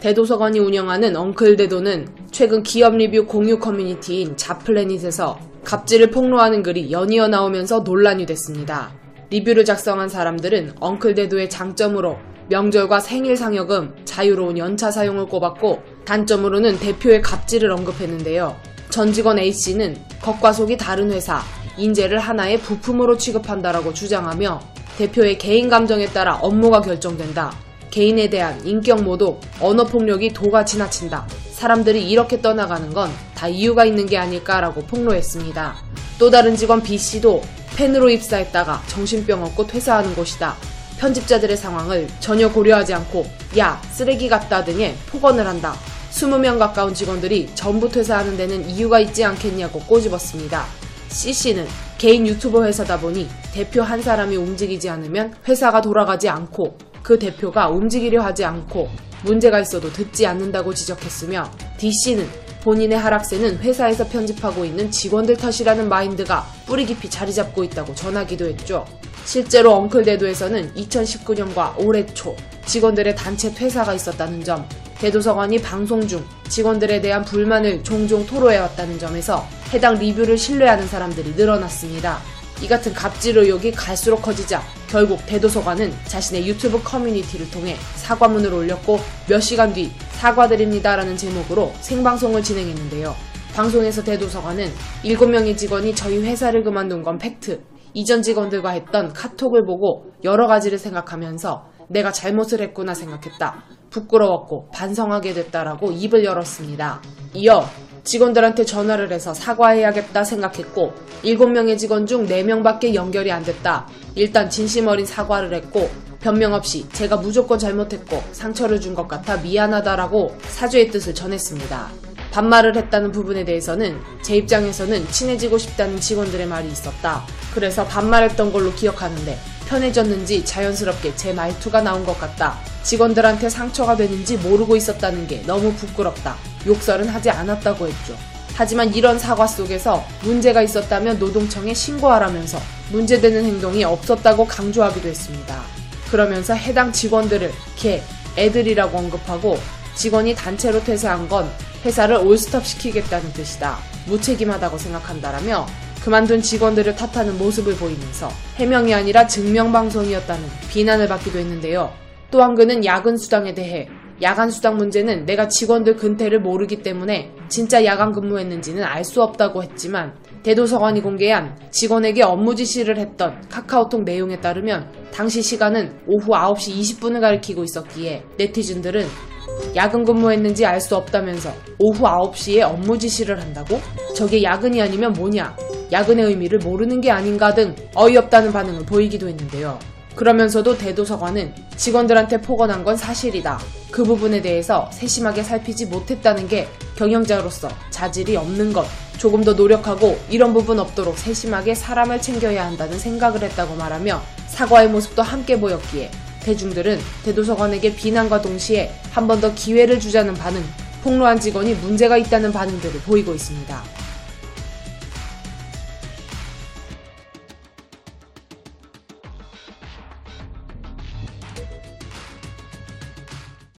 대도서관이 운영하는 엉클대도는 최근 기업 리뷰 공유 커뮤니티인 잡플래닛에서 갑질을 폭로하는 글이 연이어 나오면서 논란이 됐습니다. 리뷰를 작성한 사람들은 엉클대도의 장점으로 명절과 생일 상여금, 자유로운 연차 사용을 꼽았고 단점으로는 대표의 갑질을 언급했는데요. 전 직원 A씨는 겉과 속이 다른 회사, 인재를 하나의 부품으로 취급한다라고 주장하며 대표의 개인 감정에 따라 업무가 결정된다. 개인에 대한 인격 모독, 언어 폭력이 도가 지나친다. 사람들이 이렇게 떠나가는 건 다 이유가 있는 게 아닐까라고 폭로했습니다. 또 다른 직원 B씨도 팬으로 입사했다가 정신병 얻고 퇴사하는 곳이다. 편집자들의 상황을 전혀 고려하지 않고 야 쓰레기 같다 등의 폭언을 한다. 20명 가까운 직원들이 전부 퇴사하는 데는 이유가 있지 않겠냐고 꼬집었습니다. CC는 개인 유튜버 회사다 보니 대표 한 사람이 움직이지 않으면 회사가 돌아가지 않고 그 대표가 움직이려 하지 않고 문제가 있어도 듣지 않는다고 지적했으며 DC는 본인의 하락세는 회사에서 편집하고 있는 직원들 탓이라는 마인드가 뿌리 깊이 자리 잡고 있다고 전하기도 했죠. 실제로 엉클대도에서는 2019년과 올해 초 직원들의 단체 퇴사가 있었다는 점, 대도서관이 방송 중 직원들에 대한 불만을 종종 토로해왔다는 점에서 해당 리뷰를 신뢰하는 사람들이 늘어났습니다. 이 같은 갑질 의혹이 갈수록 커지자 결국 대도서관은 자신의 유튜브 커뮤니티를 통해 사과문을 올렸고 몇 시간 뒤 사과드립니다라는 제목으로 생방송을 진행했는데요. 방송에서 대도서관은 7명의 직원이 저희 회사를 그만둔 건 팩트. 이전 직원들과 했던 카톡을 보고 여러 가지를 생각하면서 내가 잘못을 했구나 생각했다. 부끄러웠고 반성하게 됐다라고 입을 열었습니다. 이어 직원들한테 전화를 해서 사과해야겠다 생각했고 7명의 직원 중 4명밖에 연결이 안 됐다. 일단 진심 어린 사과를 했고 변명 없이 제가 무조건 잘못했고 상처를 준 것 같아 미안하다라고 사죄의 뜻을 전했습니다. 반말을 했다는 부분에 대해서는 제 입장에서는 친해지고 싶다는 직원들의 말이 있었다. 그래서 반말했던 걸로 기억하는데 편해졌는지 자연스럽게 제 말투가 나온 것 같다. 직원들한테 상처가 되는지 모르고 있었다는 게 너무 부끄럽다. 욕설은 하지 않았다고 했죠. 하지만 이런 사과 속에서 문제가 있었다면 노동청에 신고하라면서 문제되는 행동이 없었다고 강조하기도 했습니다. 그러면서 해당 직원들을 개, 애들이라고 언급하고 직원이 단체로 퇴사한 건 회사를 올스톱 시키겠다는 뜻이다. 무책임하다고 생각한다라며 그만둔 직원들을 탓하는 모습을 보이면서 해명이 아니라 증명방송이었다는 비난을 받기도 했는데요. 또한 그는 야근 수당에 대해 야간 수당 문제는 내가 직원들 근태를 모르기 때문에 진짜 야간 근무했는지는 알 수 없다고 했지만 대도서관이 공개한 직원에게 업무 지시를 했던 카카오톡 내용에 따르면 당시 시간은 오후 9시 20분을 가리키고 있었기에 네티즌들은 야근 근무했는지 알 수 없다면서 오후 9시에 업무 지시를 한다고? 저게 야근이 아니면 뭐냐? 야근의 의미를 모르는 게 아닌가 등 어이없다는 반응을 보이기도 했는데요. 그러면서도 대도서관은 직원들한테 폭언한 건 사실이다. 그 부분에 대해서 세심하게 살피지 못했다는 게 경영자로서 자질이 없는 것. 조금 더 노력하고 이런 부분 없도록 세심하게 사람을 챙겨야 한다는 생각을 했다고 말하며 사과의 모습도 함께 보였기에 대중들은 대도서관에게 비난과 동시에 한 번 더 기회를 주자는 반응, 폭로한 직원이 문제가 있다는 반응들을 보이고 있습니다.